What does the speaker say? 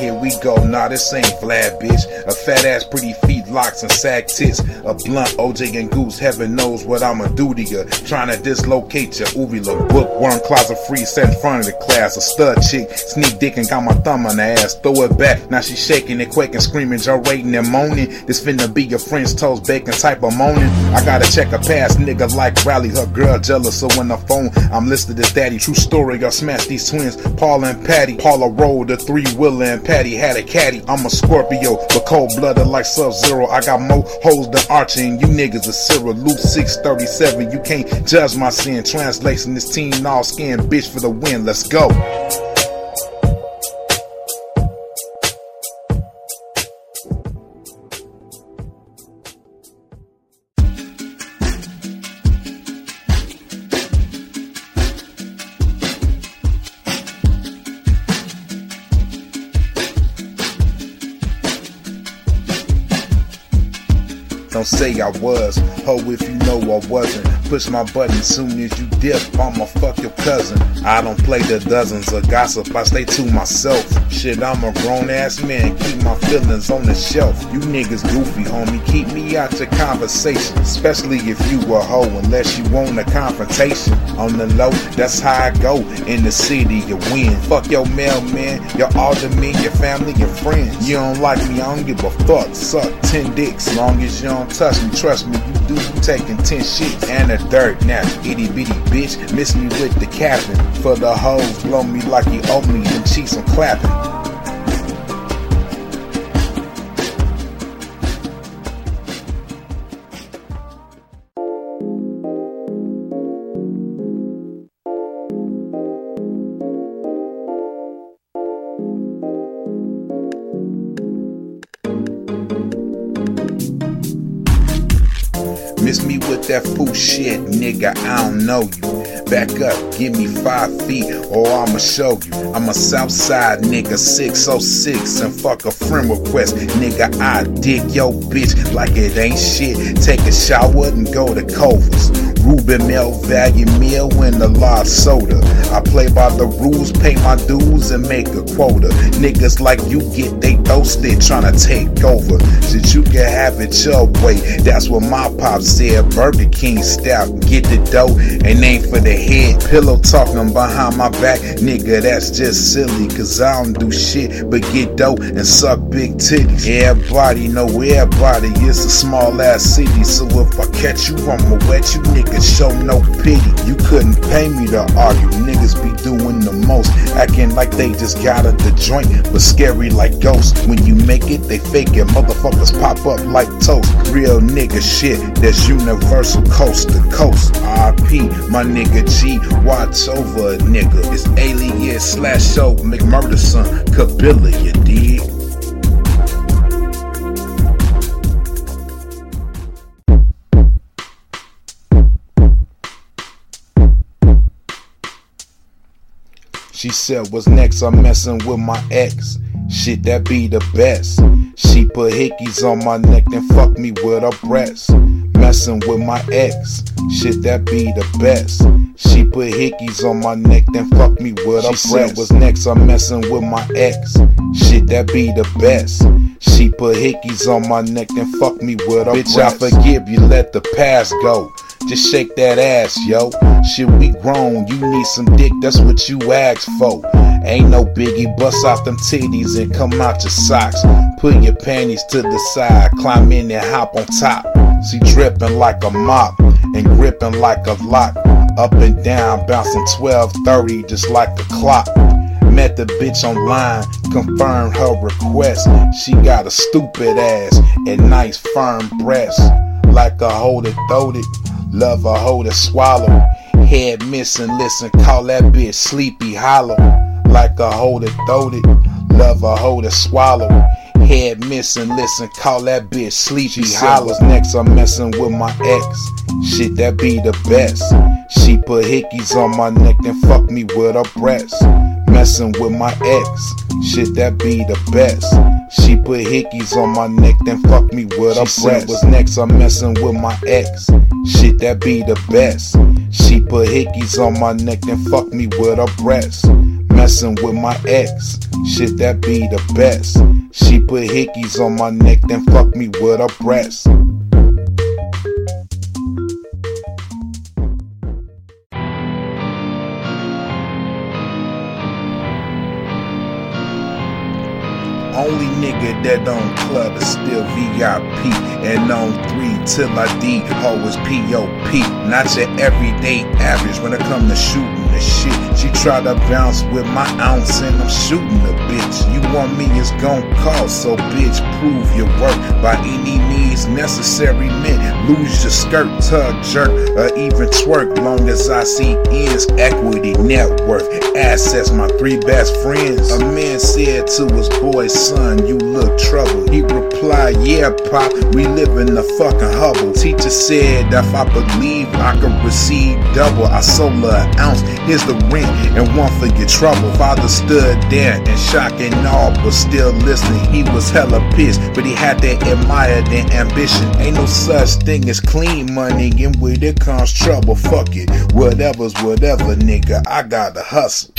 here we go. Nah, this ain't flat, bitch. A fat ass, pretty feet, locks, and sag tits. A blunt, OJ and Goose, heaven knows what I'ma do to ya. Trying to dislocate your uvula. Bookworm, closet free, set in front of the class. A stud chick, sneak dick and got my thumb on the ass. Throw it back, now she shaking and quaking, screaming, gyrating and moaning. This finna be your French toast bacon type of moaning. I gotta check a past nigga like Rally, her girl jealous. So when the phone, I'm listed as daddy. True story, I smashed these twins, Paul and Patty. Paula rolled the three wheeler and Patty had a caddy. I'm a Scorpio, but cold blooded like Sub Zero. I got more holes than Archie, and you niggas are Cyril. Luke 637, you can't judge my sin. Translation this team all skin bitch for the win. Let's go. Don't say I was, ho if you know I wasn't. Push my button soon as you dip, I'ma fuck your cousin. I don't play the dozens of gossip, I stay to myself. Shit, I'm a grown ass man, keep my feelings on the shelf. You niggas goofy, homie, keep me out your conversation. Especially if you a hoe, unless you want a confrontation. On the low, that's how I go. In the city, you win. Fuck your mailman, your alderman, your family, your friends. You don't like me, I don't give a fuck. Suck 10 dicks, long as you don't touch me. Trust me, you do, you taking 10 shits and a dirt now. Itty bitty bitch, miss me with the capping. For the hoes, blow me like you owe me, them cheeks I'm clapping. Miss me with that fool shit, nigga, I don't know you. Back up, give me five feet, or I'ma show you. I'm a Southside nigga, 606, and fuck a friend request. Nigga, I dig yo bitch like it ain't shit. Take a shower and go to Culver's. Ruben Mel value meal and a lot soda. I play by the rules, pay my dues, and make a quota. Niggas like you get they toasted tryna take over. Since you can have it your way, that's what my pop said. Burger King style, get the dough and aim for the head. Pillow talking behind my back, nigga, that's just silly. Cause I don't do shit but get dough and suck big titties. Everybody know everybody is a small ass city. So if I catch you, I'ma wet you, nigga. Show no pity. You couldn't pay me to argue. Niggas be doing the most, acting like they just got at the joint, but scary like ghosts. When you make it, they fake it. Motherfuckers pop up like toast. Real nigga shit, that's universal coast to coast. RP, my nigga G, watch over a nigga. It's alias slash show McMurder son, Kabila, She said, What's next? I'm messing with my ex. Shit, that be the best. She put hickeys on my neck, and fuck me with her breasts. Messing with my ex. Shit, that be the best. She put hickeys on my neck, then fuck me with her she breasts. What's next? I'm messing with my ex. Shit, that be the best. She put hickeys on my neck, then fuck me with her Bitch, breasts. I forgive you, let the past go. Just shake that ass, yo. Shit, we grown. You need some dick, that's what you asked for. Ain't no biggie, bust off them titties and come out your socks. Put your panties to the side, climb in and hop on top. She dripping like a mop and gripping like a lock. Up and down, bouncing 1230 just like the clock. Met the bitch online, confirmed her request. She got a stupid ass and nice firm breasts. Like a hold it, throated. Love a hoe to swallow. Head missing, listen, call that bitch sleepy hollow. Like a hoe that it. Love a hoe to swallow. Head missing, listen, call that bitch sleepy hollow. Next, I'm messing with my ex. Shit, that be the best. She put hickeys on my neck, and fuck me with her breasts. Messing with my ex. Shit, that be the best. She put hickeys on my neck, then fuck me with her she breasts. What's next? I'm messing with my ex. Shit, that be the best. She put hickeys on my neck, then fuck me with her breasts. messing with my ex. Shit, that be the best. She put hickeys on my neck, then fuck me with her breast. Only nigga that don't club is still VIP. And on three till I D, always POP. Not your everyday average when it come to shooting the shit. She try to bounce with my ounce and I'm shooting the bitch. You want me, it's gon' cost. So bitch, prove your work by any means necessary. Man, lose your skirt, tug, jerk, or even twerk. Long as I see ends, equity, net worth, assets. My three best friends. A man said to his boy, son, you look troubled. He replied, yeah, pop, we live in the fucking Hubble. Teacher said, if I believe I can receive double, I sold an ounce. Here's the rent and one for your trouble. Father stood there in shock and all, but still listening. He was hella pissed, but he had that admire and ambition. Ain't no such thing as clean money, and with it comes trouble. Fuck it, whatever's whatever, nigga. I gotta hustle.